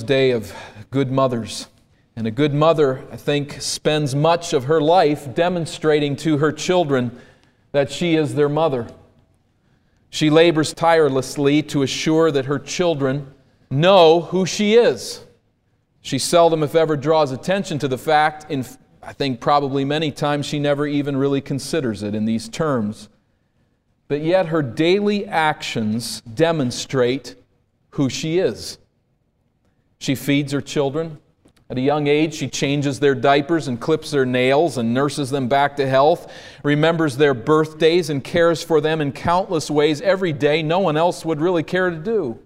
Day of Good Mothers. And a good mother, I think, spends much of her life demonstrating to her children that she is their mother. She labors tirelessly to assure that her children know who she is. She seldom, if ever, draws attention to the fact, in, I think probably many times she never even really considers it in these terms. But yet her daily actions demonstrate who she is. She feeds her children. At a young age, she changes their diapers and clips their nails and nurses them back to health, remembers their birthdays and cares for them in countless ways every day no one else would really care to do.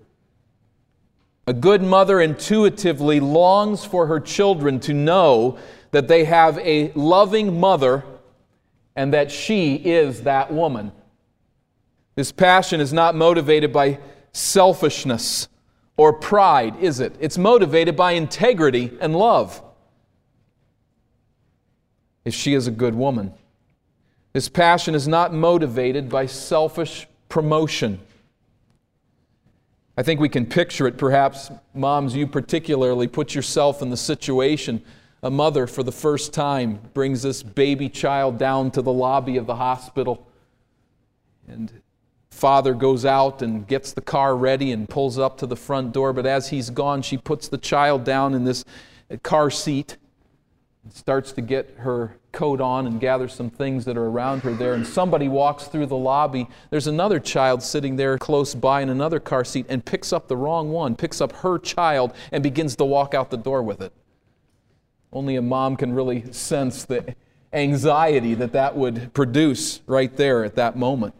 A good mother intuitively longs for her children to know that they have a loving mother and that she is that woman. This passion is not motivated by selfishness or pride, is it? It's motivated by integrity and love. If she is a good woman, this passion is not motivated by selfish promotion. I think we can picture it, perhaps, moms, you particularly, put yourself in the situation. A mother, for the first time, brings this baby child down to the lobby of the hospital. And Father goes out and gets the car ready and pulls up to the front door, but as he's gone, she puts the child down in this car seat and starts to get her coat on and gather some things that are around her there. And somebody walks through the lobby. There's another child sitting there close by in another car seat and picks up the wrong one, picks up her child, and begins to walk out the door with it. Only a mom can really sense the anxiety that that would produce right there at that moment.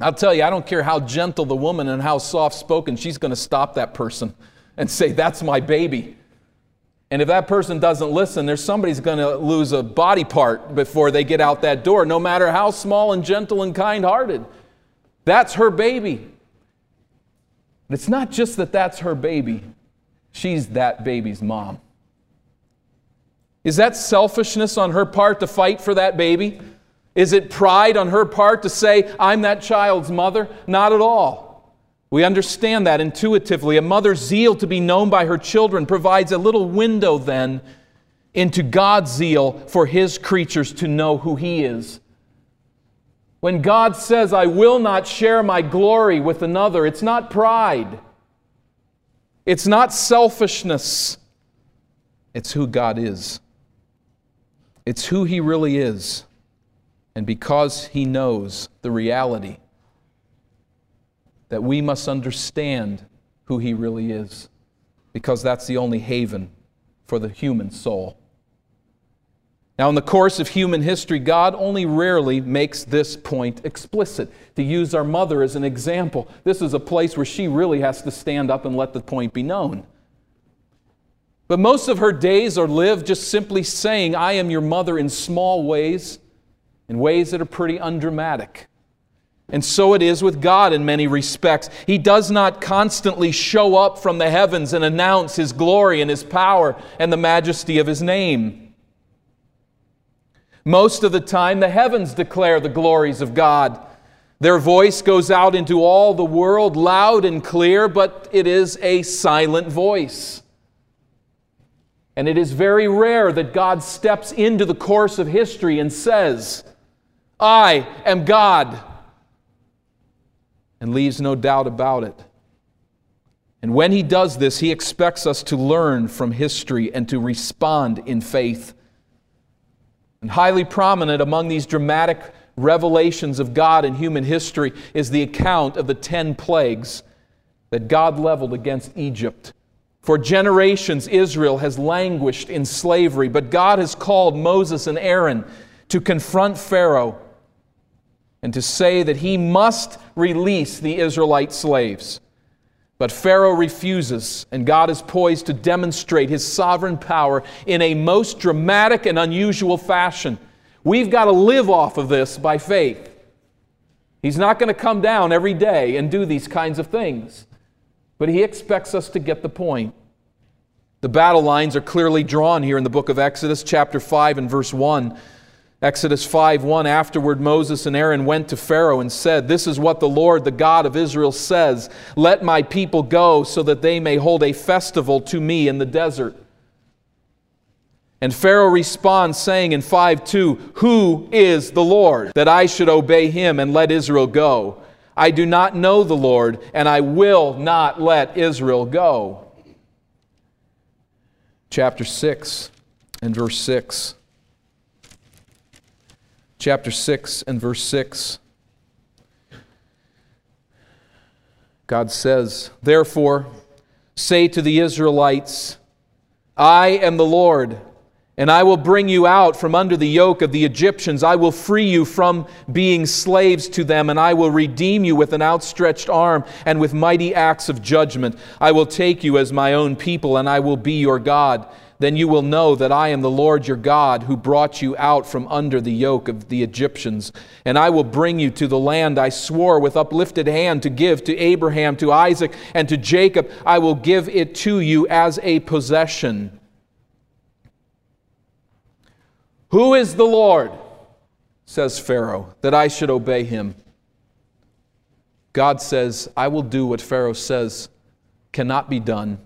I'll tell you, I don't care how gentle the woman and how soft spoken, she's going to stop that person and say, That's my baby. And if that person doesn't listen, there's somebody's going to lose a body part before they get out that door, no matter how small and gentle and kind hearted. That's her baby. But it's not just that that's her baby, she's that baby's mom. Is that selfishness on her part to fight for that baby? Is it pride on her part to say, I'm that child's mother? Not at all. We understand that intuitively. A mother's zeal to be known by her children provides a little window then into God's zeal for his creatures to know who he is. When God says, I will not share my glory with another, it's not pride, it's not selfishness, it's who God is. It's who he really is and because he knows the reality that we must understand who he really is, because that's the only haven for the human soul. Now, in the course of human history, God only rarely makes this point explicit. To use our mother as an example, this is a place where she really has to stand up and let the point be known. But most of her days are lived just simply saying, I am your mother in small ways in ways that are pretty undramatic. And so it is with God in many respects. He does not constantly show up from the heavens and announce His glory and His power and the majesty of His name. Most of the time, the heavens declare the glories of God. Their voice goes out into all the world loud and clear, but it is a silent voice. And it is very rare that God steps into the course of history and says, I am God. And leaves no doubt about it. And when he does this, he expects us to learn from history and to respond in faith. And highly prominent among these dramatic revelations of God in human history is the account of the ten plagues that God leveled against Egypt. For generations, Israel has languished in slavery, but God has called Moses and Aaron to confront Pharaoh and to say that he must release the Israelite slaves. But Pharaoh refuses, and God is poised to demonstrate his sovereign power in a most dramatic and unusual fashion. We've got to live off of this by faith. He's not going to come down every day and do these kinds of things, but he expects us to get the point. The battle lines are clearly drawn here in the book of Exodus, chapter 5 and verse 1. Exodus 5 1 Afterward, Moses and Aaron went to Pharaoh and said, This is what the Lord, the God of Israel, says Let my people go so that they may hold a festival to me in the desert. And Pharaoh responds, saying in 5 2, Who is the Lord, that I should obey him and let Israel go? I do not know the Lord, and I will not let Israel go. Chapter 6 and verse 6 chapter 6 and verse 6. God says, Therefore, say to the Israelites, I am the Lord, and I will bring you out from under the yoke of the Egyptians. I will free you from being slaves to them, and I will redeem you with an outstretched arm and with mighty acts of judgment. I will take you as my own people, and I will be your God then you will know that I am the Lord your God who brought you out from under the yoke of the Egyptians. And I will bring you to the land I swore with uplifted hand to give to Abraham, to Isaac, and to Jacob. I will give it to you as a possession. Who is the Lord, says Pharaoh, that I should obey him? God says, I will do what Pharaoh says cannot be done,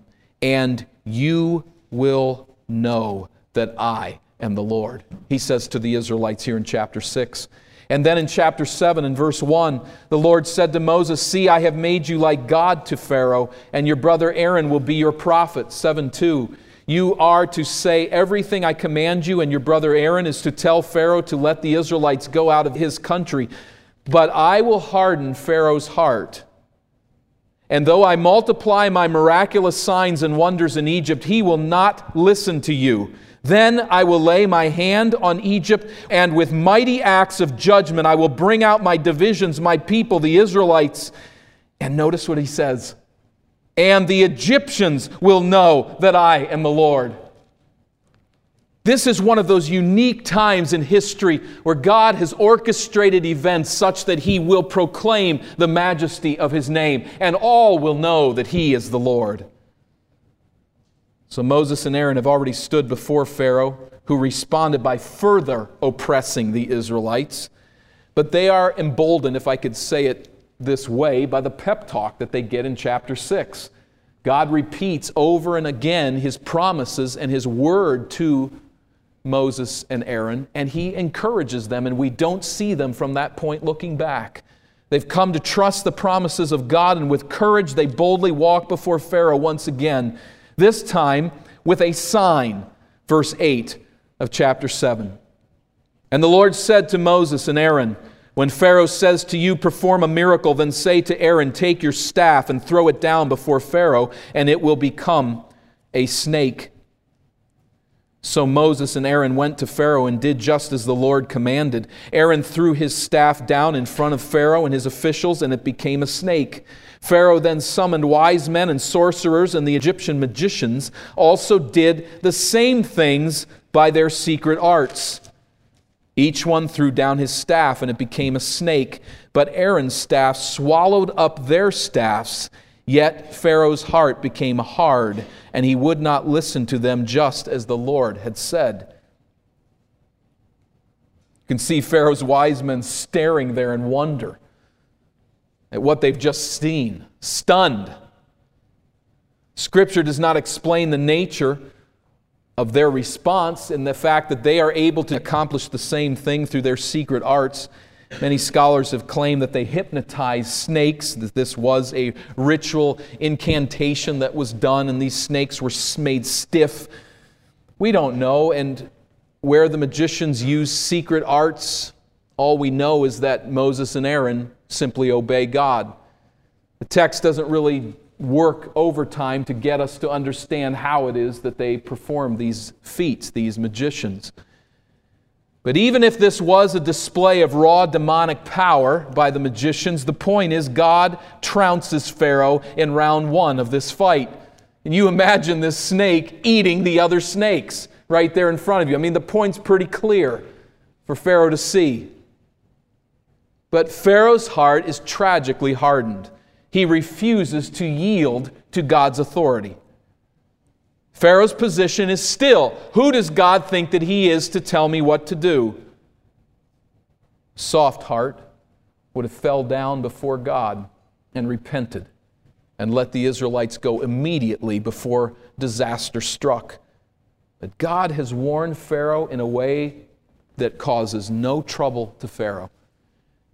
and you will know that I am the Lord. He says to the Israelites here in chapter 6. And then in chapter 7 and verse 1, the Lord said to Moses, See, I have made you like God to Pharaoh, and your brother Aaron will be your prophet. 7 2. You are to say everything I command you, and your brother Aaron is to tell Pharaoh to let the Israelites go out of his country. But I will harden Pharaoh's heart and though I multiply my miraculous signs and wonders in Egypt, he will not listen to you. Then I will lay my hand on Egypt, and with mighty acts of judgment I will bring out my divisions, my people, the Israelites. And notice what he says and the Egyptians will know that I am the Lord. This is one of those unique times in history where God has orchestrated events such that He will proclaim the majesty of His name, and all will know that He is the Lord. So Moses and Aaron have already stood before Pharaoh, who responded by further oppressing the Israelites. But they are emboldened, if I could say it this way, by the pep talk that they get in chapter 6. God repeats over and again His promises and His word to Moses and Aaron, and he encourages them, and we don't see them from that point looking back. They've come to trust the promises of God, and with courage they boldly walk before Pharaoh once again, this time with a sign. Verse 8 of chapter 7. And the Lord said to Moses and Aaron, When Pharaoh says to you, Perform a miracle, then say to Aaron, Take your staff and throw it down before Pharaoh, and it will become a snake. So Moses and Aaron went to Pharaoh and did just as the Lord commanded. Aaron threw his staff down in front of Pharaoh and his officials, and it became a snake. Pharaoh then summoned wise men and sorcerers, and the Egyptian magicians also did the same things by their secret arts. Each one threw down his staff, and it became a snake. But Aaron's staff swallowed up their staffs Yet Pharaoh's heart became hard, and he would not listen to them just as the Lord had said. You can see Pharaoh's wise men staring there in wonder at what they've just seen, stunned. Scripture does not explain the nature of their response and the fact that they are able to accomplish the same thing through their secret arts Many scholars have claimed that they hypnotized snakes, that this was a ritual incantation that was done, and these snakes were made stiff. We don't know, and where the magicians used secret arts, all we know is that Moses and Aaron simply obey God. The text doesn't really work overtime to get us to understand how it is that they perform these feats, these magicians. But even if this was a display of raw demonic power by the magicians, the point is God trounces Pharaoh in round one of this fight. And you imagine this snake eating the other snakes right there in front of you. I mean, the point's pretty clear for Pharaoh to see. But Pharaoh's heart is tragically hardened. He refuses to yield to God's authority. Pharaoh's position is still who does God think that he is to tell me what to do? soft heart would have fell down before God and repented and let the Israelites go immediately before disaster struck. But God has warned Pharaoh in a way that causes no trouble to Pharaoh.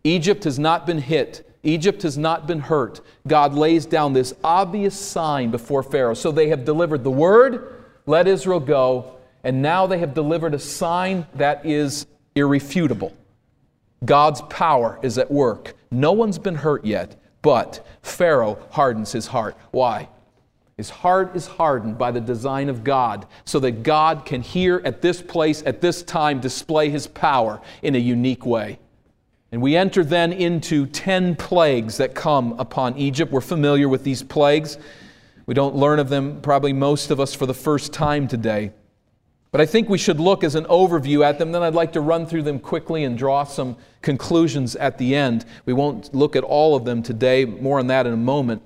Egypt has not been hit. Egypt has not been hurt. God lays down this obvious sign before Pharaoh. So they have delivered the word, let Israel go, and now they have delivered a sign that is irrefutable. God's power is at work. No one's been hurt yet, but Pharaoh hardens his heart. Why? His heart is hardened by the design of God so that God can here at this place, at this time, display his power in a unique way. And we enter then into 10 plagues that come upon Egypt. We're familiar with these plagues. We don't learn of them, probably most of us, for the first time today. But I think we should look as an overview at them. Then I'd like to run through them quickly and draw some conclusions at the end. We won't look at all of them today, more on that in a moment.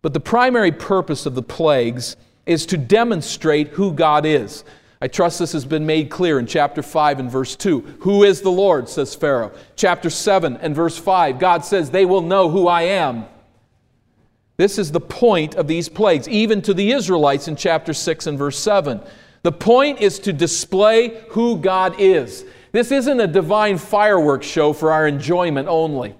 But the primary purpose of the plagues is to demonstrate who God is. I trust this has been made clear in chapter 5 and verse 2. Who is the Lord, says Pharaoh. Chapter 7 and verse 5, God says, They will know who I am. This is the point of these plagues, even to the Israelites in chapter 6 and verse 7. The point is to display who God is. This isn't a divine fireworks show for our enjoyment only.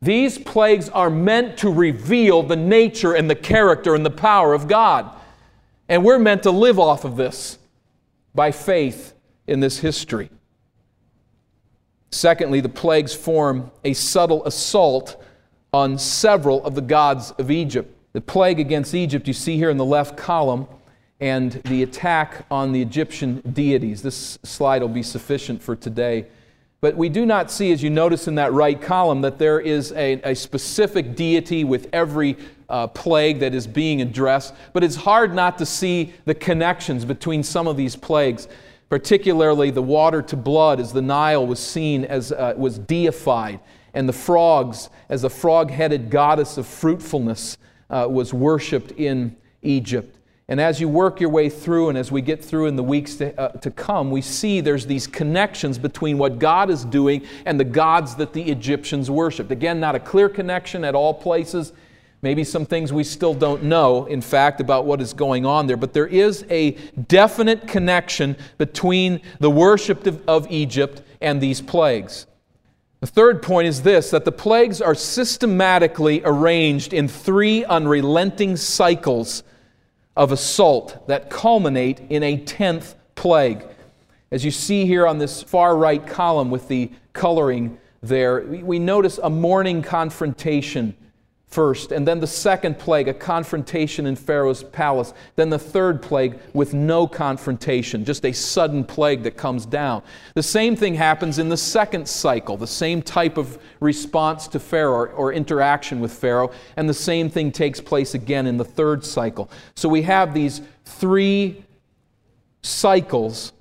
These plagues are meant to reveal the nature and the character and the power of God. And we're meant to live off of this by faith in this history. Secondly, the plagues form a subtle assault on several of the gods of Egypt. The plague against Egypt, you see here in the left column, and the attack on the Egyptian deities. This slide will be sufficient for today. But we do not see, as you notice in that right column, that there is a, a specific deity with every uh, plague that is being addressed. But it's hard not to see the connections between some of these plagues, particularly the water to blood, as the Nile was seen as uh, was deified, and the frogs, as a frog-headed goddess of fruitfulness, uh, was worshipped in Egypt. And as you work your way through, and as we get through in the weeks to, uh, to come, we see there's these connections between what God is doing and the gods that the Egyptians worshiped. Again, not a clear connection at all places. Maybe some things we still don't know, in fact, about what is going on there, but there is a definite connection between the worship of, of Egypt and these plagues. The third point is this that the plagues are systematically arranged in three unrelenting cycles of assault that culminate in a tenth plague. As you see here on this far right column with the coloring there, we notice a morning confrontation first, and then the second plague, a confrontation in Pharaoh's palace, then the third plague with no confrontation, just a sudden plague that comes down. The same thing happens in the second cycle, the same type of response to Pharaoh or, interaction with Pharaoh, and the same thing takes place again in the third cycle. So we have these three cycles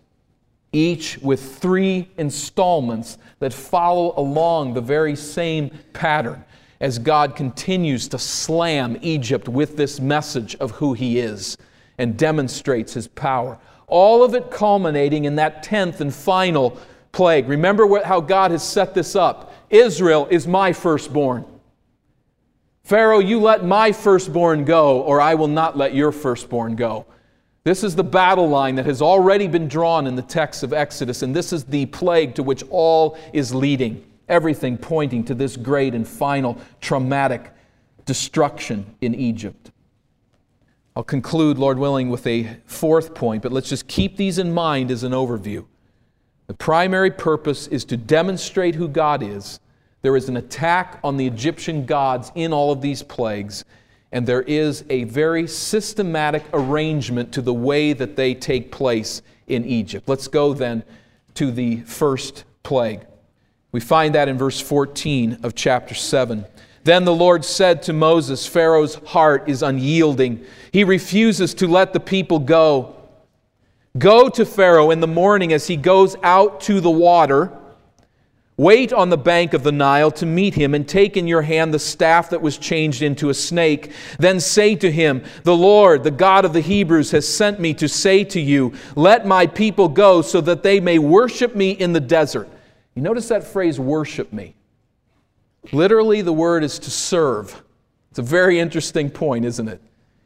each with three installments that follow along the very same pattern as God continues to slam Egypt with this message of who He is and demonstrates His power. All of it culminating in that tenth and final plague. Remember what, how God has set this up Israel is my firstborn. Pharaoh, you let my firstborn go, or I will not let your firstborn go. This is the battle line that has already been drawn in the text of Exodus, and this is the plague to which all is leading everything pointing to this great and final traumatic destruction in Egypt. I'll conclude, Lord willing, with a fourth point, but let's just keep these in mind as an overview. The primary purpose is to demonstrate who God is. There is an attack on the Egyptian gods in all of these plagues, and there is a very systematic arrangement to the way that they take place in Egypt. Let's go then to the first plague. We find that in verse 14 of chapter 7. Then the Lord said to Moses, Pharaoh's heart is unyielding. He refuses to let the people go. Go to Pharaoh in the morning as he goes out to the water. Wait on the bank of the Nile to meet him, and take in your hand the staff that was changed into a snake. Then say to him, The Lord, the God of the Hebrews, has sent me to say to you, Let my people go so that they may worship me in the desert. You notice that phrase, worship me. Literally, the word is to serve. It's a very interesting point, isn't it?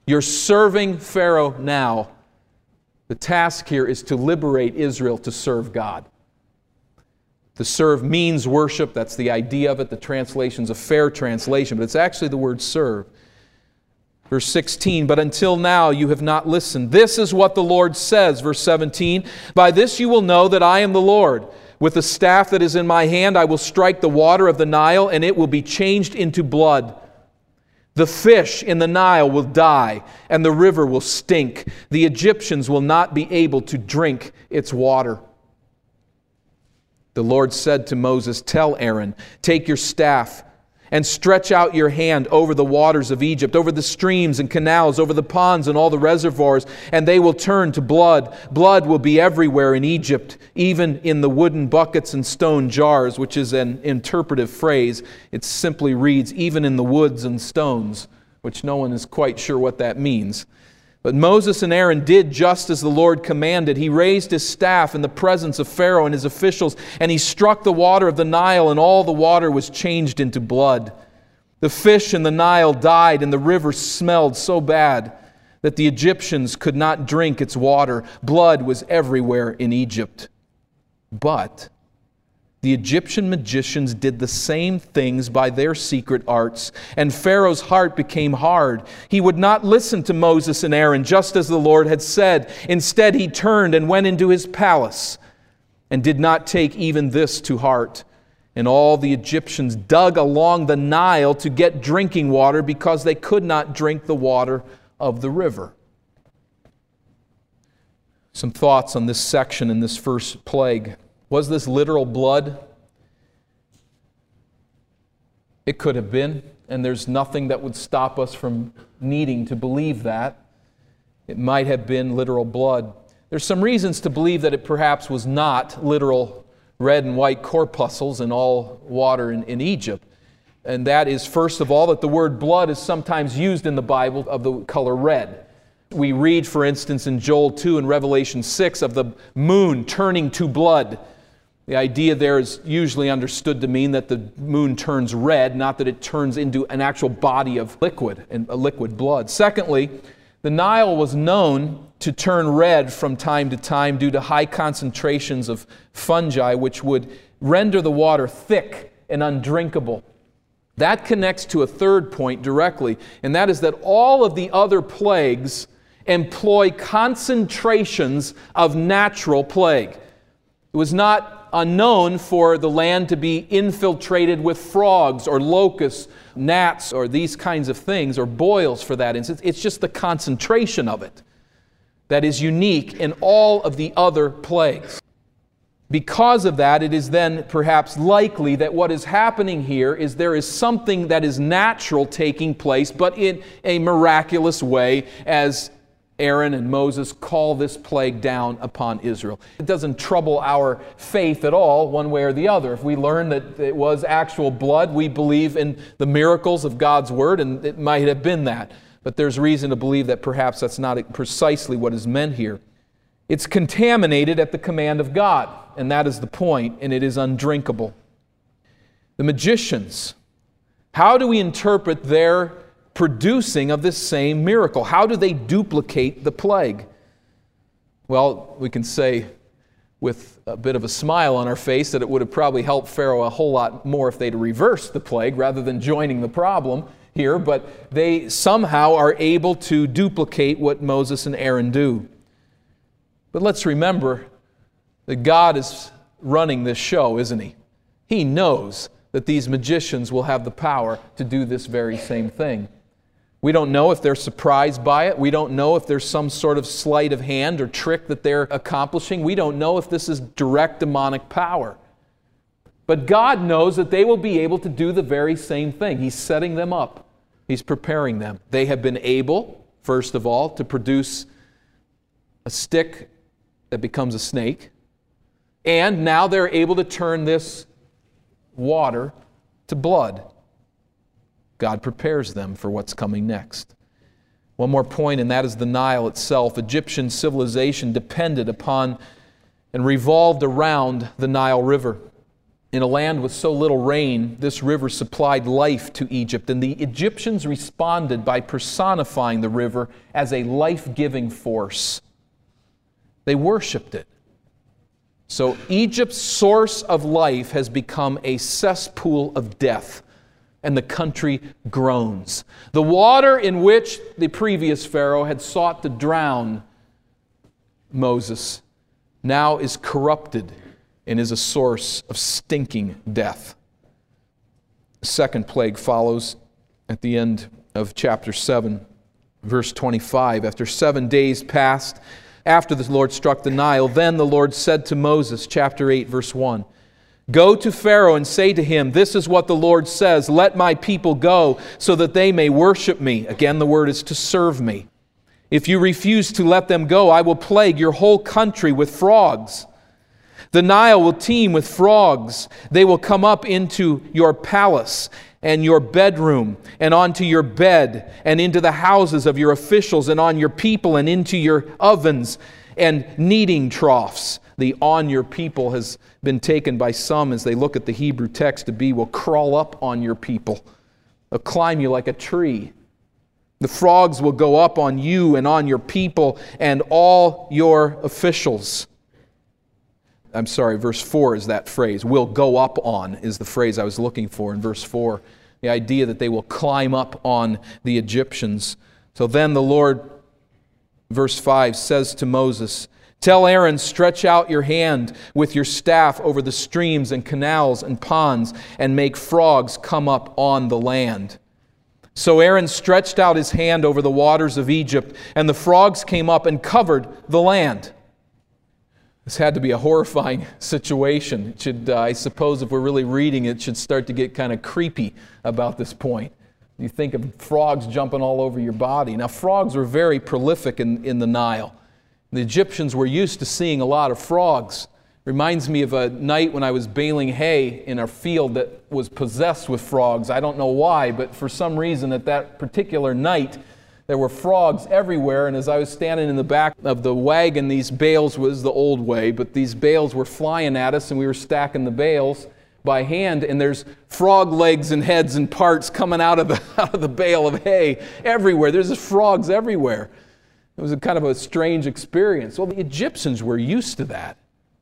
You're serving Pharaoh now. The task here is to liberate Israel to serve God. To serve means worship. That's the idea of it. The translation's a fair translation, but it's actually the word serve. Verse 16, but until now you have not listened. This is what the Lord says. Verse 17, by this you will know that I am the Lord. With the staff that is in my hand, I will strike the water of the Nile, and it will be changed into blood. The fish in the Nile will die, and the river will stink. The Egyptians will not be able to drink its water. The Lord said to Moses, Tell Aaron, take your staff and stretch out your hand over the waters of Egypt, over the streams and canals, over the ponds and all the reservoirs, and they will turn to blood. Blood will be everywhere in Egypt, even in the wooden buckets and stone jars, which is an interpretive phrase. It simply reads, even in the woods and stones, which no one is quite sure what that means. But Moses and Aaron did just as the Lord commanded. He raised his staff in the presence of Pharaoh and his officials, and he struck the water of the Nile, and all the water was changed into blood. The fish in the Nile died, and the river smelled so bad that the Egyptians could not drink its water. Blood was everywhere in Egypt. But the Egyptian magicians did the same things by their secret arts, and Pharaoh's heart became hard. He would not listen to Moses and Aaron, just as the Lord had said. Instead, he turned and went into his palace and did not take even this to heart. And all the Egyptians dug along the Nile to get drinking water because they could not drink the water of the river. Some thoughts on this section in this first plague. Was this literal blood? It could have been, and there's nothing that would stop us from needing to believe that. It might have been literal blood. There's some reasons to believe that it perhaps was not literal red and white corpuscles in all water in, in Egypt. And that is, first of all, that the word blood is sometimes used in the Bible of the color red. We read, for instance, in Joel 2 and Revelation 6 of the moon turning to blood. The idea there is usually understood to mean that the moon turns red, not that it turns into an actual body of liquid, and liquid blood. Secondly, the Nile was known to turn red from time to time due to high concentrations of fungi, which would render the water thick and undrinkable. That connects to a third point directly, and that is that all of the other plagues employ concentrations of natural plague. It was not unknown for the land to be infiltrated with frogs or locusts, gnats, or these kinds of things, or boils for that instance. It's just the concentration of it that is unique in all of the other plagues. Because of that, it is then perhaps likely that what is happening here is there is something that is natural taking place, but in a miraculous way, as Aaron and Moses call this plague down upon Israel. It doesn't trouble our faith at all, one way or the other. If we learn that it was actual blood, we believe in the miracles of God's word, and it might have been that. But there's reason to believe that perhaps that's not precisely what is meant here. It's contaminated at the command of God, and that is the point, and it is undrinkable. The magicians, how do we interpret their producing of this same miracle. How do they duplicate the plague? Well, we can say with a bit of a smile on our face that it would have probably helped Pharaoh a whole lot more if they'd reversed the plague rather than joining the problem here, but they somehow are able to duplicate what Moses and Aaron do. But let's remember that God is running this show, isn't He? He knows that these magicians will have the power to do this very same thing. We don't know if they're surprised by it. We don't know if there's some sort of sleight of hand or trick that they're accomplishing. We don't know if this is direct demonic power. But God knows that they will be able to do the very same thing. He's setting them up, He's preparing them. They have been able, first of all, to produce a stick that becomes a snake. And now they're able to turn this water to blood. God prepares them for what's coming next. One more point, and that is the Nile itself. Egyptian civilization depended upon and revolved around the Nile River. In a land with so little rain, this river supplied life to Egypt, and the Egyptians responded by personifying the river as a life giving force. They worshiped it. So Egypt's source of life has become a cesspool of death, and the country groans. The water in which the previous Pharaoh had sought to drown Moses now is corrupted and is a source of stinking death. The second plague follows at the end of chapter 7, verse 25. After seven days passed, after the Lord struck the Nile, then the Lord said to Moses, chapter 8, verse 1, Go to Pharaoh and say to him, This is what the Lord says Let my people go, so that they may worship me. Again, the word is to serve me. If you refuse to let them go, I will plague your whole country with frogs. The Nile will teem with frogs. They will come up into your palace and your bedroom and onto your bed and into the houses of your officials and on your people and into your ovens and kneading troughs. The on your people has been taken by some as they look at the Hebrew text to be will crawl up on your people. They'll climb you like a tree. The frogs will go up on you and on your people and all your officials. I'm sorry, verse 4 is that phrase. Will go up on is the phrase I was looking for in verse 4. The idea that they will climb up on the Egyptians. So then the Lord, verse 5, says to Moses, Tell Aaron, stretch out your hand with your staff over the streams and canals and ponds, and make frogs come up on the land. So Aaron stretched out his hand over the waters of Egypt, and the frogs came up and covered the land. This had to be a horrifying situation. It should, uh, I suppose, if we're really reading it, should start to get kind of creepy about this point. You think of frogs jumping all over your body. Now, frogs were very prolific in, in the Nile. The Egyptians were used to seeing a lot of frogs. Reminds me of a night when I was baling hay in a field that was possessed with frogs. I don't know why, but for some reason at that particular night, there were frogs everywhere, and as I was standing in the back of the wagon, these bales was the old way, but these bales were flying at us, and we were stacking the bales by hand, and there's frog legs and heads and parts coming out of the, out of the bale of hay everywhere. There's just frogs everywhere. It was a kind of a strange experience. Well, the Egyptians were used to that.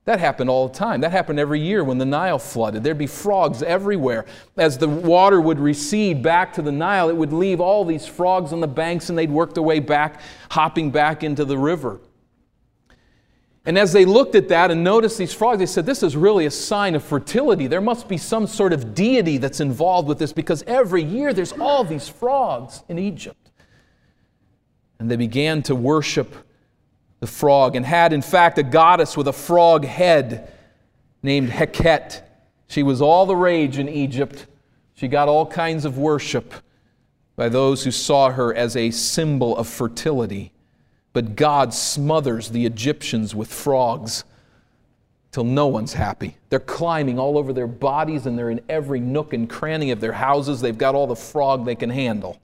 That happened all the time. That happened every year when the Nile flooded. There'd be frogs everywhere. As the water would recede back to the Nile, it would leave all these frogs on the banks and they'd work their way back, hopping back into the river. And as they looked at that and noticed these frogs, they said, This is really a sign of fertility. There must be some sort of deity that's involved with this because every year there's all these frogs in Egypt. And they began to worship the frog, and had in fact a goddess with a frog head named Heket. She was all the rage in Egypt. She got all kinds of worship by those who saw her as a symbol of fertility. But God smothers the Egyptians with frogs till no one's happy. They're climbing all over their bodies and they're in every nook and cranny of their houses. They've got all the frog they can handle.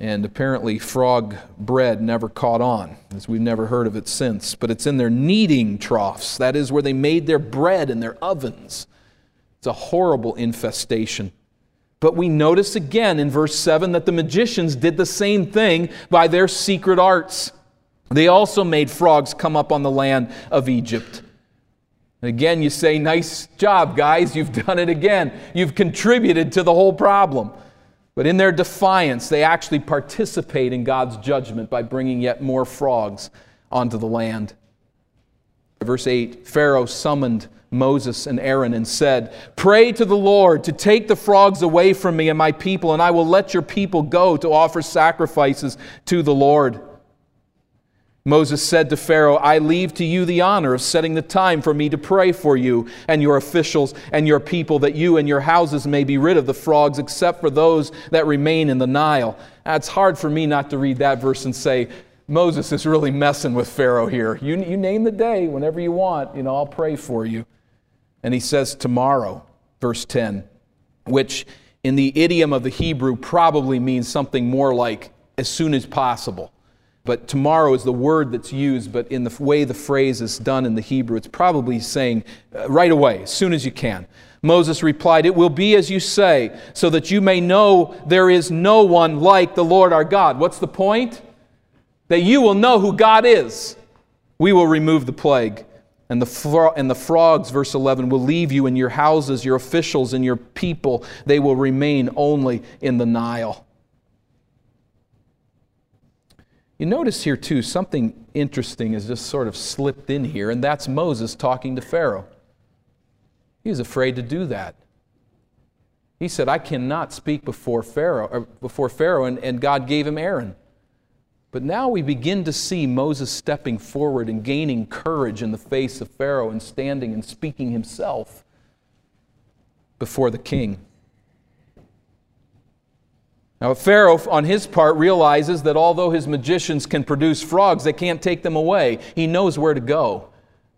And apparently, frog bread never caught on, as we've never heard of it since. But it's in their kneading troughs. That is where they made their bread in their ovens. It's a horrible infestation. But we notice again in verse 7 that the magicians did the same thing by their secret arts. They also made frogs come up on the land of Egypt. And again, you say, Nice job, guys. You've done it again. You've contributed to the whole problem. But in their defiance, they actually participate in God's judgment by bringing yet more frogs onto the land. Verse 8 Pharaoh summoned Moses and Aaron and said, Pray to the Lord to take the frogs away from me and my people, and I will let your people go to offer sacrifices to the Lord. Moses said to Pharaoh, I leave to you the honor of setting the time for me to pray for you and your officials and your people, that you and your houses may be rid of the frogs, except for those that remain in the Nile. Now, it's hard for me not to read that verse and say, Moses is really messing with Pharaoh here. You, you name the day whenever you want, you know, I'll pray for you. And he says, tomorrow, verse 10, which in the idiom of the Hebrew probably means something more like as soon as possible. But tomorrow is the word that's used, but in the way the phrase is done in the Hebrew, it's probably saying uh, right away, as soon as you can. Moses replied, It will be as you say, so that you may know there is no one like the Lord our God. What's the point? That you will know who God is. We will remove the plague. And the, fro- and the frogs, verse 11, will leave you in your houses, your officials, and your people. They will remain only in the Nile. You notice here, too, something interesting has just sort of slipped in here, and that's Moses talking to Pharaoh. He was afraid to do that. He said, I cannot speak before Pharaoh, before Pharaoh and, and God gave him Aaron. But now we begin to see Moses stepping forward and gaining courage in the face of Pharaoh and standing and speaking himself before the king. Now, Pharaoh, on his part, realizes that although his magicians can produce frogs, they can't take them away. He knows where to go.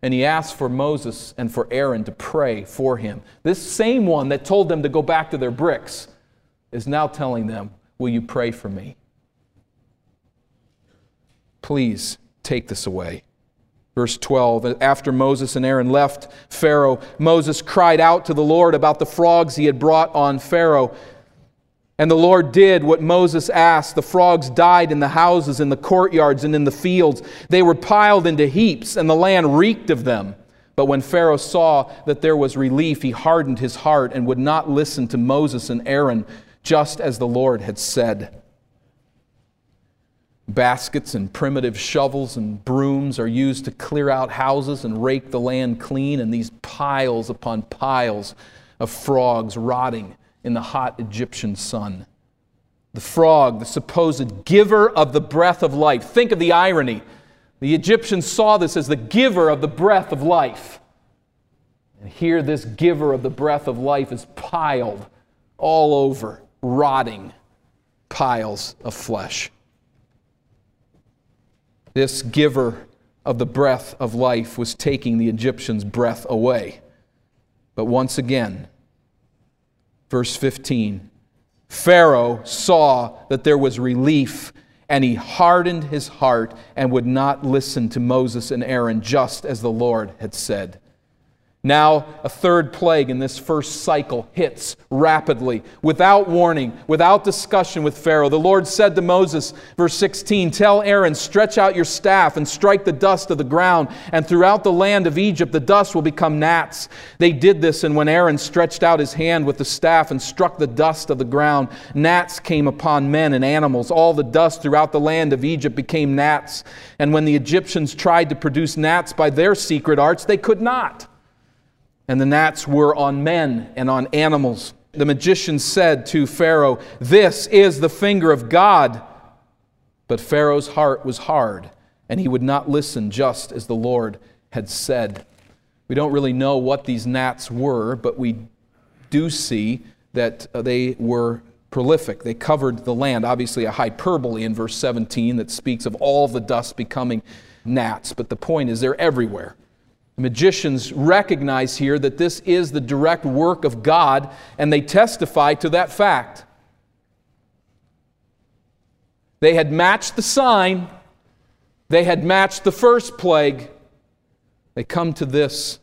And he asks for Moses and for Aaron to pray for him. This same one that told them to go back to their bricks is now telling them, Will you pray for me? Please take this away. Verse 12 After Moses and Aaron left Pharaoh, Moses cried out to the Lord about the frogs he had brought on Pharaoh. And the Lord did what Moses asked. The frogs died in the houses, in the courtyards, and in the fields. They were piled into heaps, and the land reeked of them. But when Pharaoh saw that there was relief, he hardened his heart and would not listen to Moses and Aaron, just as the Lord had said. Baskets and primitive shovels and brooms are used to clear out houses and rake the land clean, and these piles upon piles of frogs rotting in the hot Egyptian sun. The frog, the supposed giver of the breath of life. Think of the irony. The Egyptians saw this as the giver of the breath of life. And here, this giver of the breath of life is piled all over, rotting piles of flesh. This giver of the breath of life was taking the Egyptians' breath away. But once again, Verse 15 Pharaoh saw that there was relief, and he hardened his heart and would not listen to Moses and Aaron, just as the Lord had said. Now, a third plague in this first cycle hits rapidly, without warning, without discussion with Pharaoh. The Lord said to Moses, verse 16, Tell Aaron, stretch out your staff and strike the dust of the ground, and throughout the land of Egypt the dust will become gnats. They did this, and when Aaron stretched out his hand with the staff and struck the dust of the ground, gnats came upon men and animals. All the dust throughout the land of Egypt became gnats. And when the Egyptians tried to produce gnats by their secret arts, they could not and the gnats were on men and on animals. The magician said to Pharaoh, This is the finger of God. But Pharaoh's heart was hard, and he would not listen, just as the Lord had said. We don't really know what these gnats were, but we do see that uh, they were prolific. They covered the land. Obviously, a hyperbole in verse 17 that speaks of all the dust becoming gnats, but the point is they're everywhere. The magicians recognize here that this is the direct work of God, and they testify to that fact. They had matched the sign, they had matched the first plague. They come to this.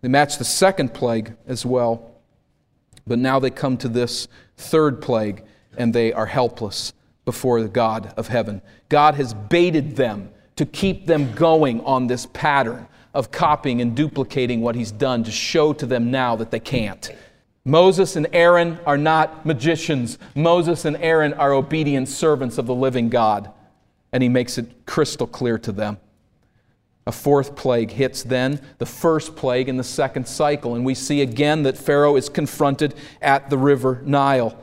They match the second plague as well. But now they come to this third plague, and they are helpless before the God of heaven. God has baited them to keep them going on this pattern of copying and duplicating what he's done to show to them now that they can't. Moses and Aaron are not magicians. Moses and Aaron are obedient servants of the living God. And he makes it crystal clear to them. A fourth plague hits then, the first plague in the second cycle. And we see again that Pharaoh is confronted at the river Nile.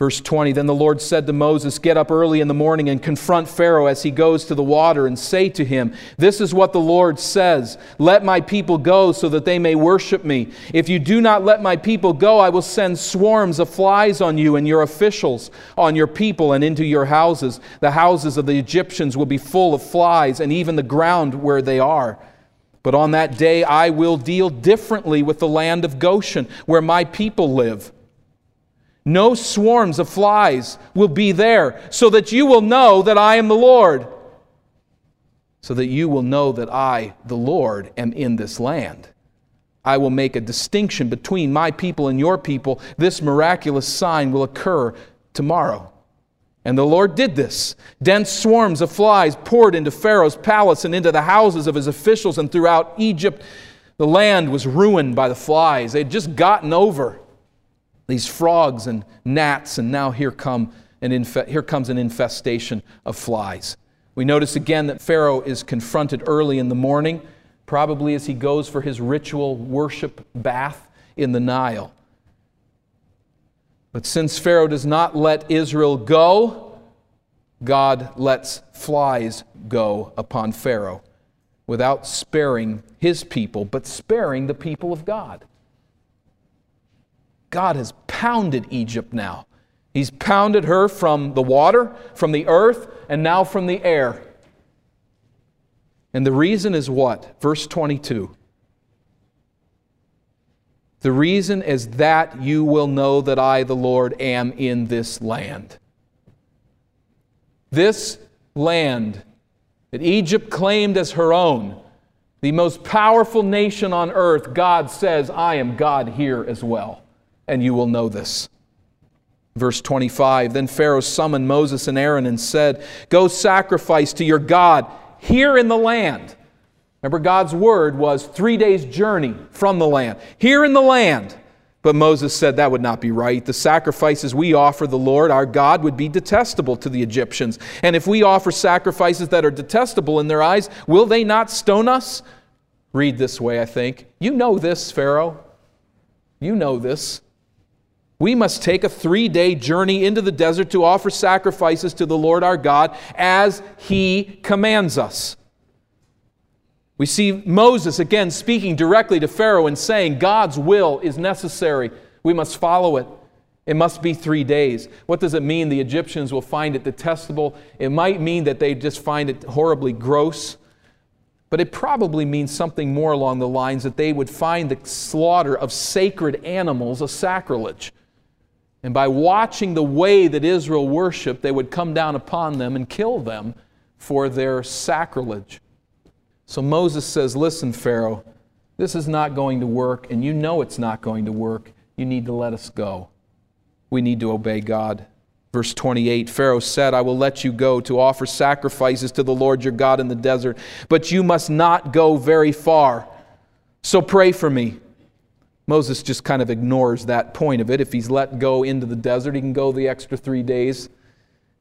Verse 20 Then the Lord said to Moses, Get up early in the morning and confront Pharaoh as he goes to the water, and say to him, This is what the Lord says Let my people go so that they may worship me. If you do not let my people go, I will send swarms of flies on you and your officials, on your people, and into your houses. The houses of the Egyptians will be full of flies, and even the ground where they are. But on that day I will deal differently with the land of Goshen, where my people live. No swarms of flies will be there, so that you will know that I am the Lord. So that you will know that I, the Lord, am in this land. I will make a distinction between my people and your people. This miraculous sign will occur tomorrow. And the Lord did this. Dense swarms of flies poured into Pharaoh's palace and into the houses of his officials and throughout Egypt. The land was ruined by the flies. They had just gotten over these frogs and gnats, and now here, come an infe- here comes an infestation of flies. We notice again that Pharaoh is confronted early in the morning, probably as he goes for his ritual worship bath in the Nile. But since Pharaoh does not let Israel go, God lets flies go upon Pharaoh without sparing his people, but sparing the people of God. God has pounded Egypt now. He's pounded her from the water, from the earth, and now from the air. And the reason is what? Verse 22. The reason is that you will know that I, the Lord, am in this land. This land that Egypt claimed as her own, the most powerful nation on earth, God says, I am God here as well, and you will know this. Verse 25 Then Pharaoh summoned Moses and Aaron and said, Go sacrifice to your God here in the land. Remember, God's word was three days' journey from the land, here in the land. But Moses said that would not be right. The sacrifices we offer the Lord, our God, would be detestable to the Egyptians. And if we offer sacrifices that are detestable in their eyes, will they not stone us? Read this way, I think. You know this, Pharaoh. You know this. We must take a three day journey into the desert to offer sacrifices to the Lord our God as he commands us. We see Moses again speaking directly to Pharaoh and saying, God's will is necessary. We must follow it. It must be three days. What does it mean the Egyptians will find it detestable? It might mean that they just find it horribly gross, but it probably means something more along the lines that they would find the slaughter of sacred animals a sacrilege. And by watching the way that Israel worshiped, they would come down upon them and kill them for their sacrilege. So Moses says, Listen, Pharaoh, this is not going to work, and you know it's not going to work. You need to let us go. We need to obey God. Verse 28 Pharaoh said, I will let you go to offer sacrifices to the Lord your God in the desert, but you must not go very far. So pray for me. Moses just kind of ignores that point of it. If he's let go into the desert, he can go the extra three days.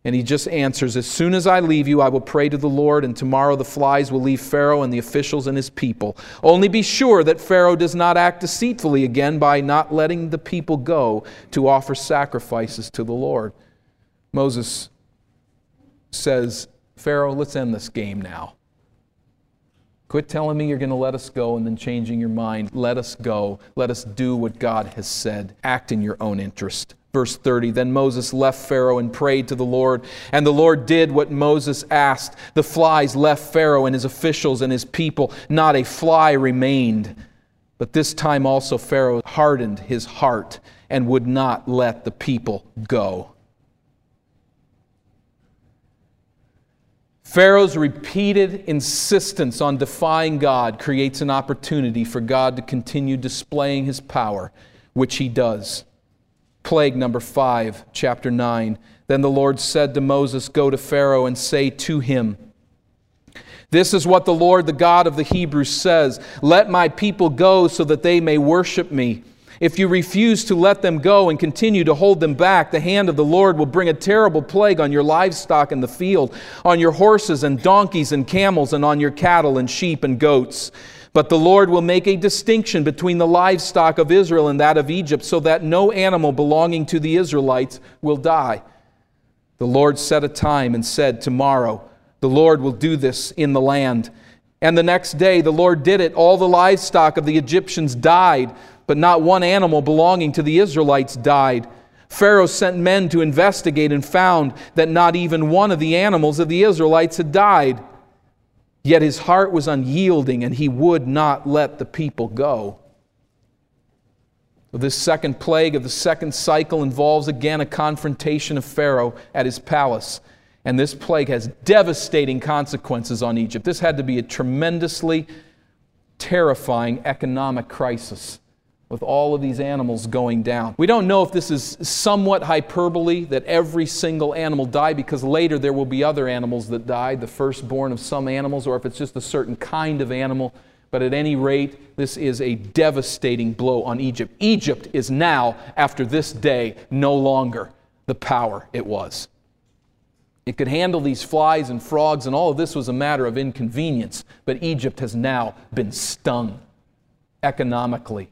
And he just answers, As soon as I leave you, I will pray to the Lord, and tomorrow the flies will leave Pharaoh and the officials and his people. Only be sure that Pharaoh does not act deceitfully again by not letting the people go to offer sacrifices to the Lord. Moses says, Pharaoh, let's end this game now. Quit telling me you're going to let us go and then changing your mind. Let us go. Let us do what God has said. Act in your own interest. Verse 30 Then Moses left Pharaoh and prayed to the Lord, and the Lord did what Moses asked. The flies left Pharaoh and his officials and his people. Not a fly remained. But this time also Pharaoh hardened his heart and would not let the people go. Pharaoh's repeated insistence on defying God creates an opportunity for God to continue displaying his power, which he does. Plague number five, chapter 9. Then the Lord said to Moses, Go to Pharaoh and say to him, This is what the Lord, the God of the Hebrews, says Let my people go so that they may worship me. If you refuse to let them go and continue to hold them back, the hand of the Lord will bring a terrible plague on your livestock in the field, on your horses and donkeys and camels, and on your cattle and sheep and goats. But the Lord will make a distinction between the livestock of Israel and that of Egypt, so that no animal belonging to the Israelites will die. The Lord set a time and said, Tomorrow the Lord will do this in the land. And the next day the Lord did it. All the livestock of the Egyptians died, but not one animal belonging to the Israelites died. Pharaoh sent men to investigate and found that not even one of the animals of the Israelites had died. Yet his heart was unyielding and he would not let the people go. This second plague of the second cycle involves again a confrontation of Pharaoh at his palace. And this plague has devastating consequences on Egypt. This had to be a tremendously terrifying economic crisis with all of these animals going down. We don't know if this is somewhat hyperbole that every single animal died because later there will be other animals that died, the firstborn of some animals, or if it's just a certain kind of animal. But at any rate, this is a devastating blow on Egypt. Egypt is now, after this day, no longer the power it was. It could handle these flies and frogs, and all of this was a matter of inconvenience. But Egypt has now been stung economically.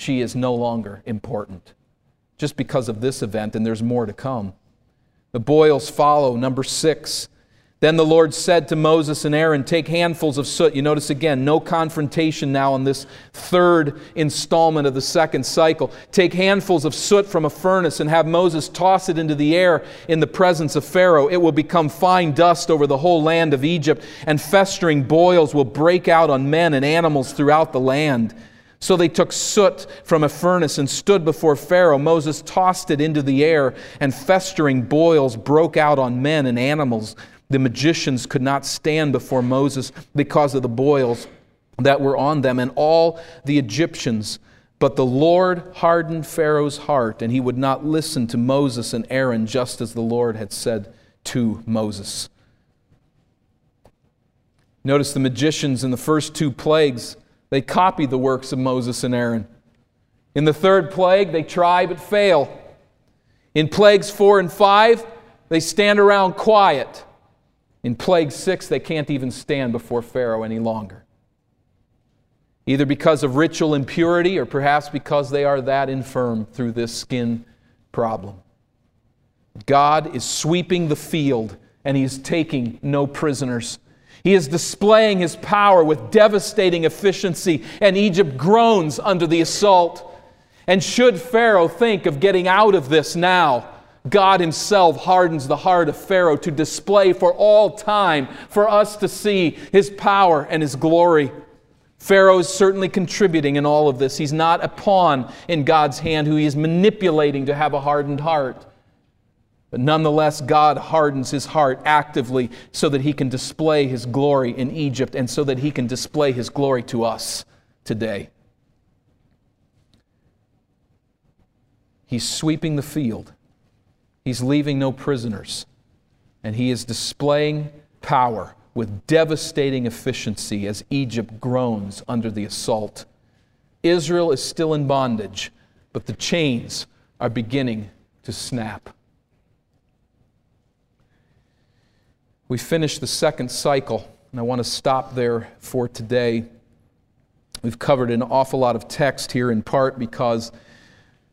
She is no longer important just because of this event, and there's more to come. The boils follow. Number six, then the Lord said to Moses and Aaron, Take handfuls of soot. You notice again, no confrontation now in this third installment of the second cycle. Take handfuls of soot from a furnace and have Moses toss it into the air in the presence of Pharaoh. It will become fine dust over the whole land of Egypt, and festering boils will break out on men and animals throughout the land. So they took soot from a furnace and stood before Pharaoh. Moses tossed it into the air, and festering boils broke out on men and animals. The magicians could not stand before Moses because of the boils that were on them, and all the Egyptians. But the Lord hardened Pharaoh's heart, and he would not listen to Moses and Aaron, just as the Lord had said to Moses. Notice the magicians in the first two plagues, they copied the works of Moses and Aaron. In the third plague, they try but fail. In plagues four and five, they stand around quiet. In plague six, they can't even stand before Pharaoh any longer. Either because of ritual impurity or perhaps because they are that infirm through this skin problem. God is sweeping the field and He is taking no prisoners. He is displaying His power with devastating efficiency, and Egypt groans under the assault. And should Pharaoh think of getting out of this now, God Himself hardens the heart of Pharaoh to display for all time for us to see His power and His glory. Pharaoh is certainly contributing in all of this. He's not a pawn in God's hand who He is manipulating to have a hardened heart. But nonetheless, God hardens his heart actively so that he can display his glory in Egypt and so that he can display his glory to us today. He's sweeping the field He's leaving no prisoners. And he is displaying power with devastating efficiency as Egypt groans under the assault. Israel is still in bondage, but the chains are beginning to snap. We finished the second cycle, and I want to stop there for today. We've covered an awful lot of text here in part because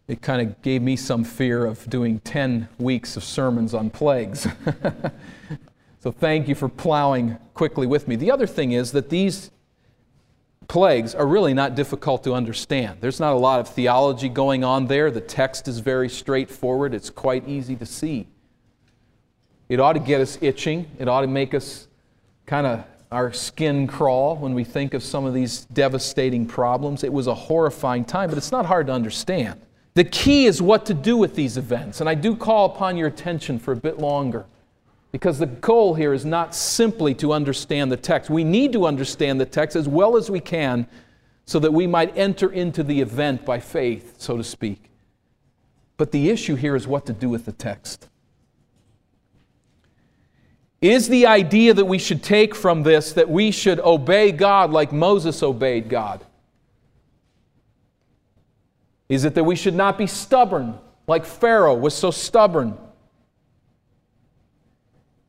it kind of gave me some fear of doing 10 weeks of sermons on plagues. so thank you for plowing quickly with me. The other thing is that these plagues are really not difficult to understand. There's not a lot of theology going on there. The text is very straightforward, it's quite easy to see. It ought to get us itching, it ought to make us kind of our skin crawl when we think of some of these devastating problems. It was a horrifying time, but it's not hard to understand. The key is what to do with these events. And I do call upon your attention for a bit longer because the goal here is not simply to understand the text. We need to understand the text as well as we can so that we might enter into the event by faith, so to speak. But the issue here is what to do with the text. Is the idea that we should take from this that we should obey God like Moses obeyed God? Is it that we should not be stubborn like Pharaoh was so stubborn?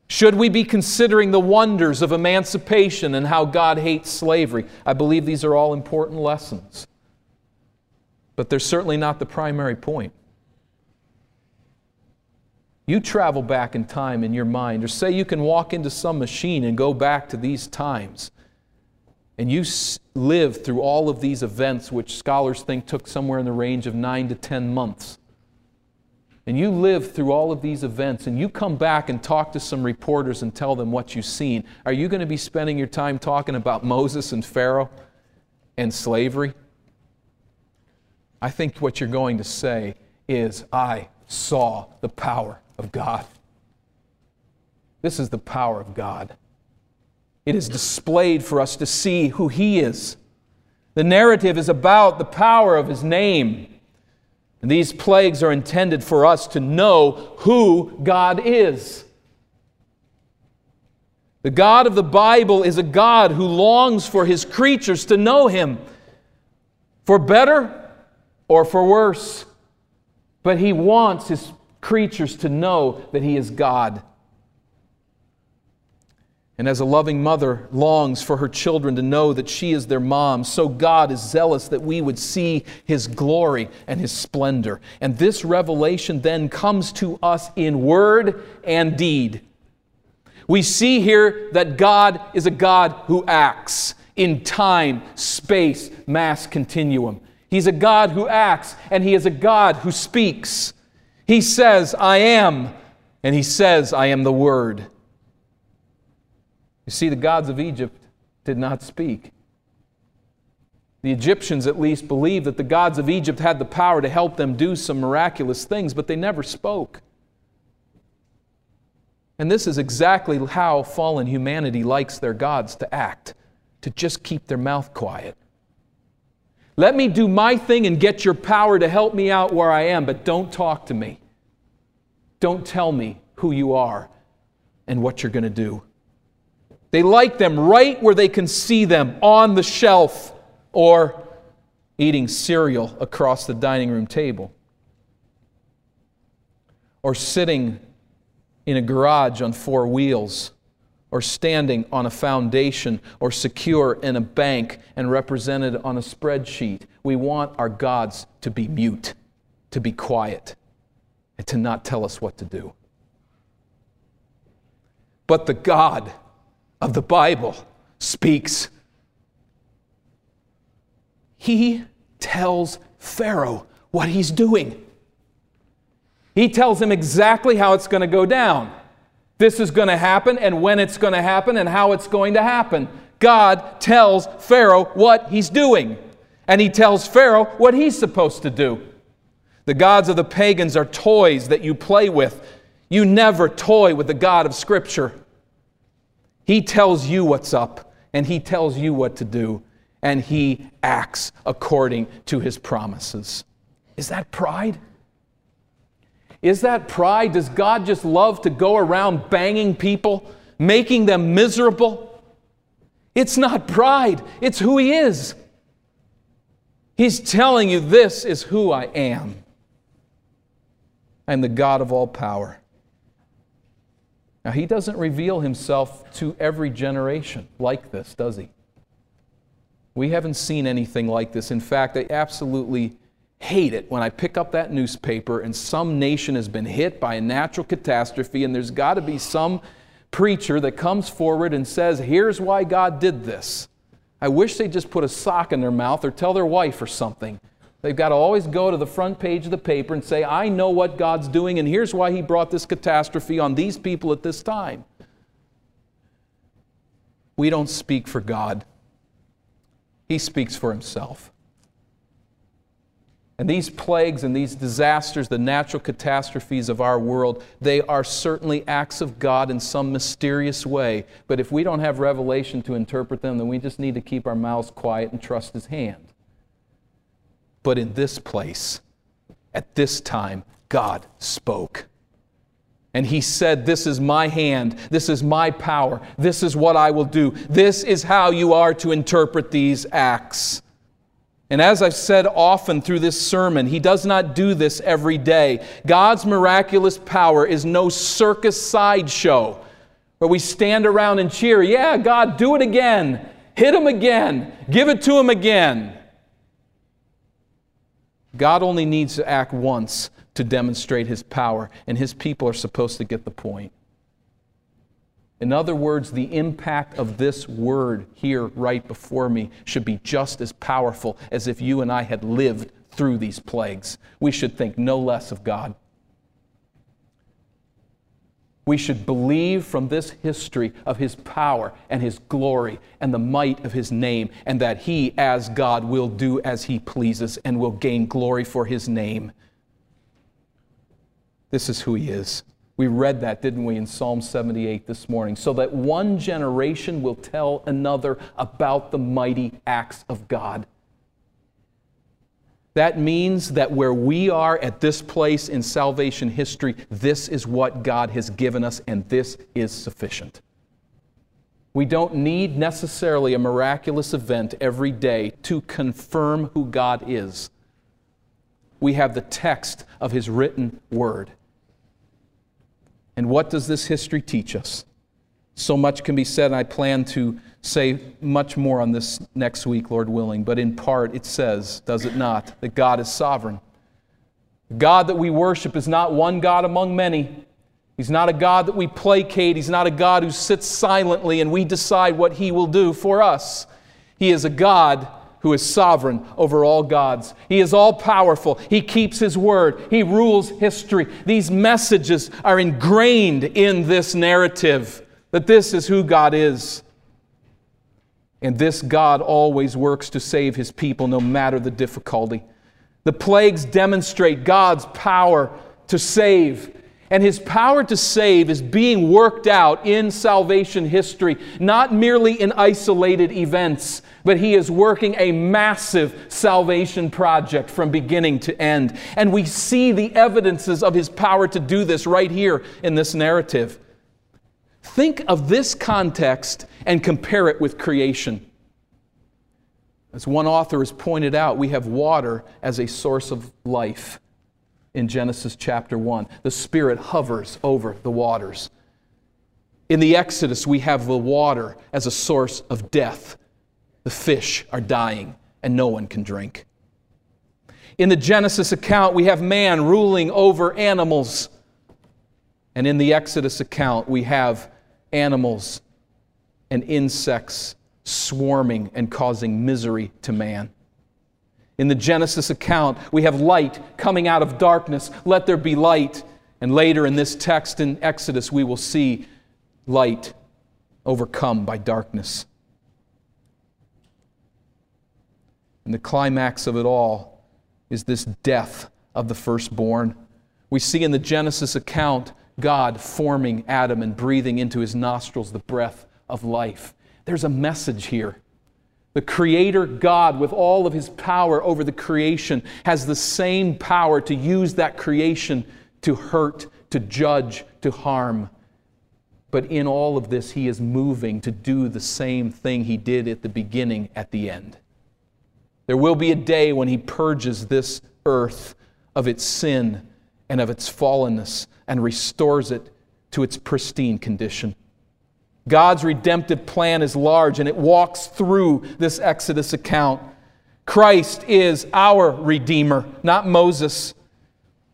Should we be considering the wonders of emancipation and how God hates slavery? I believe these are all important lessons. But they're certainly not the primary point. You travel back in time in your mind, or say you can walk into some machine and go back to these times and you live through all of these events, which scholars think took somewhere in the range of nine to 10 months, and you live through all of these events, and you come back and talk to some reporters and tell them what you've seen, are you going to be spending your time talking about Moses and Pharaoh and slavery? I think what you're going to say is, I saw the power of God. This is the power of God. It is displayed for us to see who He is. The narrative is about the power of His name. And these plagues are intended for us to know who God is. The God of the Bible is a God who longs for His creatures to know Him, for better or for worse. But He wants His creatures to know that He is God. And as a loving mother longs for her children to know that she is their mom, so God is zealous that we would see His glory and His splendor. And this revelation then comes to us in word and deed. We see here that God is a God who acts in time, space, mass continuum. He's a God who acts, and He is a God who speaks. He says, I am, and He says, I am the Word. You see, the gods of Egypt did not speak. The Egyptians, at least, believed that the gods of Egypt had the power to help them do some miraculous things, but they never spoke. And this is exactly how fallen humanity likes their gods to act to just keep their mouth quiet. Let me do my thing and get your power to help me out where I am, but don't talk to me. Don't tell me who you are and what you're going to do. They like them right where they can see them on the shelf or eating cereal across the dining room table or sitting in a garage on four wheels or standing on a foundation or secure in a bank and represented on a spreadsheet. We want our gods to be mute, to be quiet, and to not tell us what to do. But the God of the Bible speaks. He tells Pharaoh what he's doing. He tells him exactly how it's going to go down. This is going to happen, and when it's going to happen, and how it's going to happen. God tells Pharaoh what he's doing, and he tells Pharaoh what he's supposed to do. The gods of the pagans are toys that you play with. You never toy with the God of Scripture. He tells you what's up, and He tells you what to do, and He acts according to His promises. Is that pride? Is that pride? Does God just love to go around banging people, making them miserable? It's not pride, it's who He is. He's telling you, This is who I am. I'm the God of all power. Now, he doesn't reveal himself to every generation like this, does he? We haven't seen anything like this. In fact, I absolutely hate it when I pick up that newspaper and some nation has been hit by a natural catastrophe, and there's got to be some preacher that comes forward and says, Here's why God did this. I wish they'd just put a sock in their mouth or tell their wife or something. They've got to always go to the front page of the paper and say, I know what God's doing, and here's why He brought this catastrophe on these people at this time. We don't speak for God, He speaks for Himself. And these plagues and these disasters, the natural catastrophes of our world, they are certainly acts of God in some mysterious way. But if we don't have revelation to interpret them, then we just need to keep our mouths quiet and trust His hand. But in this place, at this time, God spoke. And he said, This is my hand. This is my power. This is what I will do. This is how you are to interpret these acts. And as I've said often through this sermon, he does not do this every day. God's miraculous power is no circus sideshow where we stand around and cheer, Yeah, God, do it again. Hit him again. Give it to him again. God only needs to act once to demonstrate his power, and his people are supposed to get the point. In other words, the impact of this word here right before me should be just as powerful as if you and I had lived through these plagues. We should think no less of God. We should believe from this history of his power and his glory and the might of his name, and that he, as God, will do as he pleases and will gain glory for his name. This is who he is. We read that, didn't we, in Psalm 78 this morning? So that one generation will tell another about the mighty acts of God. That means that where we are at this place in salvation history, this is what God has given us, and this is sufficient. We don't need necessarily a miraculous event every day to confirm who God is. We have the text of His written word. And what does this history teach us? So much can be said, and I plan to say much more on this next week, Lord willing, but in part it says, does it not, that God is sovereign. The God that we worship is not one God among many. He's not a God that we placate. He's not a God who sits silently and we decide what He will do for us. He is a God who is sovereign over all gods. He is all powerful. He keeps His word. He rules history. These messages are ingrained in this narrative that this is who God is. And this God always works to save his people no matter the difficulty. The plagues demonstrate God's power to save. And his power to save is being worked out in salvation history, not merely in isolated events, but he is working a massive salvation project from beginning to end. And we see the evidences of his power to do this right here in this narrative. Think of this context and compare it with creation. As one author has pointed out, we have water as a source of life in Genesis chapter 1. The Spirit hovers over the waters. In the Exodus, we have the water as a source of death. The fish are dying and no one can drink. In the Genesis account, we have man ruling over animals. And in the Exodus account, we have animals and insects swarming and causing misery to man. In the Genesis account, we have light coming out of darkness. Let there be light. And later in this text in Exodus, we will see light overcome by darkness. And the climax of it all is this death of the firstborn. We see in the Genesis account God forming Adam and breathing into his nostrils the breath of life. There's a message here. The Creator God, with all of His power over the creation, has the same power to use that creation to hurt, to judge, to harm. But in all of this, He is moving to do the same thing He did at the beginning, at the end. There will be a day when He purges this earth of its sin and of its fallenness and restores it to its pristine condition. God's redemptive plan is large and it walks through this Exodus account. Christ is our Redeemer, not Moses.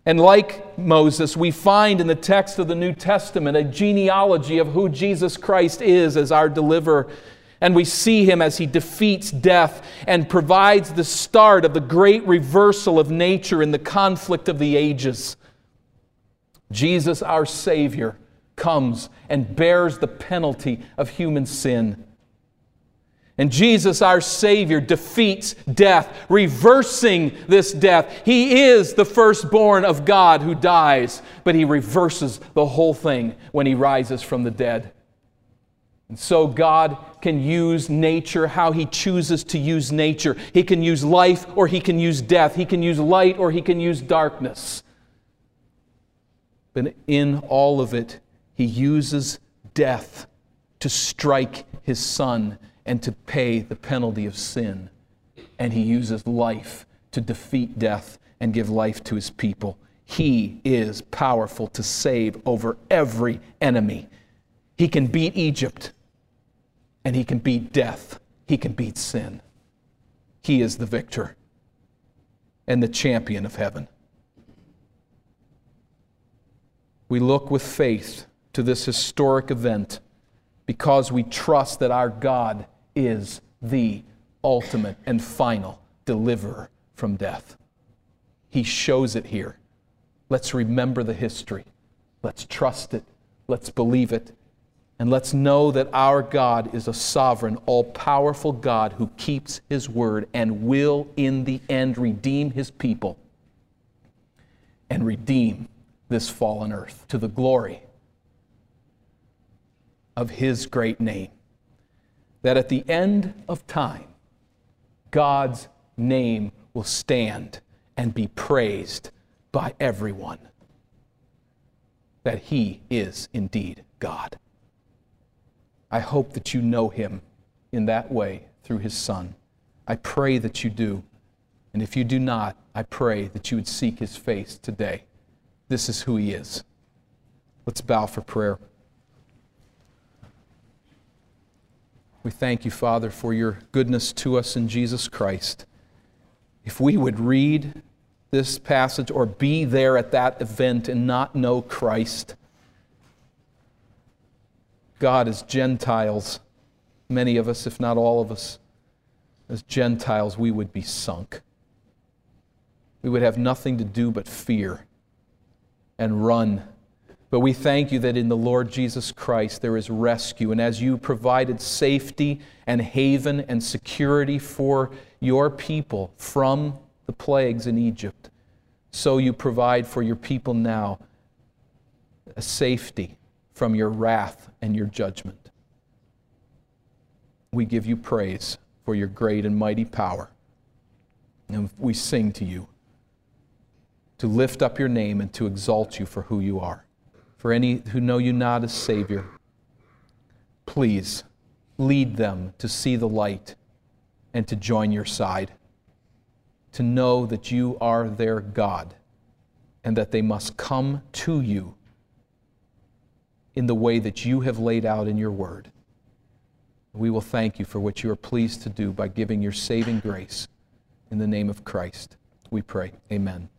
And like Moses, we find in the text of the New Testament a genealogy of who Jesus Christ is as our deliverer. And we see him as he defeats death and provides the start of the great reversal of nature in the conflict of the ages. Jesus, our Savior, comes and bears the penalty of human sin. And Jesus, our Savior, defeats death, reversing this death. He is the firstborn of God who dies, but He reverses the whole thing when He rises from the dead. And so God can use nature how He chooses to use nature. He can use life or He can use death. He can use light or He can use darkness. But in all of it, he uses death to strike his son and to pay the penalty of sin. And he uses life to defeat death and give life to his people. He is powerful to save over every enemy. He can beat Egypt, and he can beat death. He can beat sin. He is the victor and the champion of heaven. We look with faith to this historic event because we trust that our God is the ultimate and final deliverer from death. He shows it here. Let's remember the history. Let's trust it. Let's believe it. And let's know that our God is a sovereign, all powerful God who keeps his word and will, in the end, redeem his people and redeem this fallen earth to the glory of his great name. That at the end of time, God's name will stand and be praised by everyone. That he is indeed God. I hope that you know him in that way through his Son. I pray that you do. And if you do not, I pray that you would seek his face today. This is who he is. Let's bow for prayer. We thank you, Father, for your goodness to us in Jesus Christ. If we would read this passage or be there at that event and not know Christ, God, as Gentiles, many of us, if not all of us, as Gentiles, we would be sunk. We would have nothing to do but fear and run. But we thank you that in the Lord Jesus Christ there is rescue. And as you provided safety and haven and security for your people from the plagues in Egypt, so you provide for your people now a safety from your wrath and your judgment. We give you praise for your great and mighty power. And we sing to you to lift up your name and to exalt you for who you are. For any who know you not as Savior, please lead them to see the light and to join your side, to know that you are their God and that they must come to you in the way that you have laid out in your word. We will thank you for what you are pleased to do by giving your saving grace. In the name of Christ, we pray. Amen.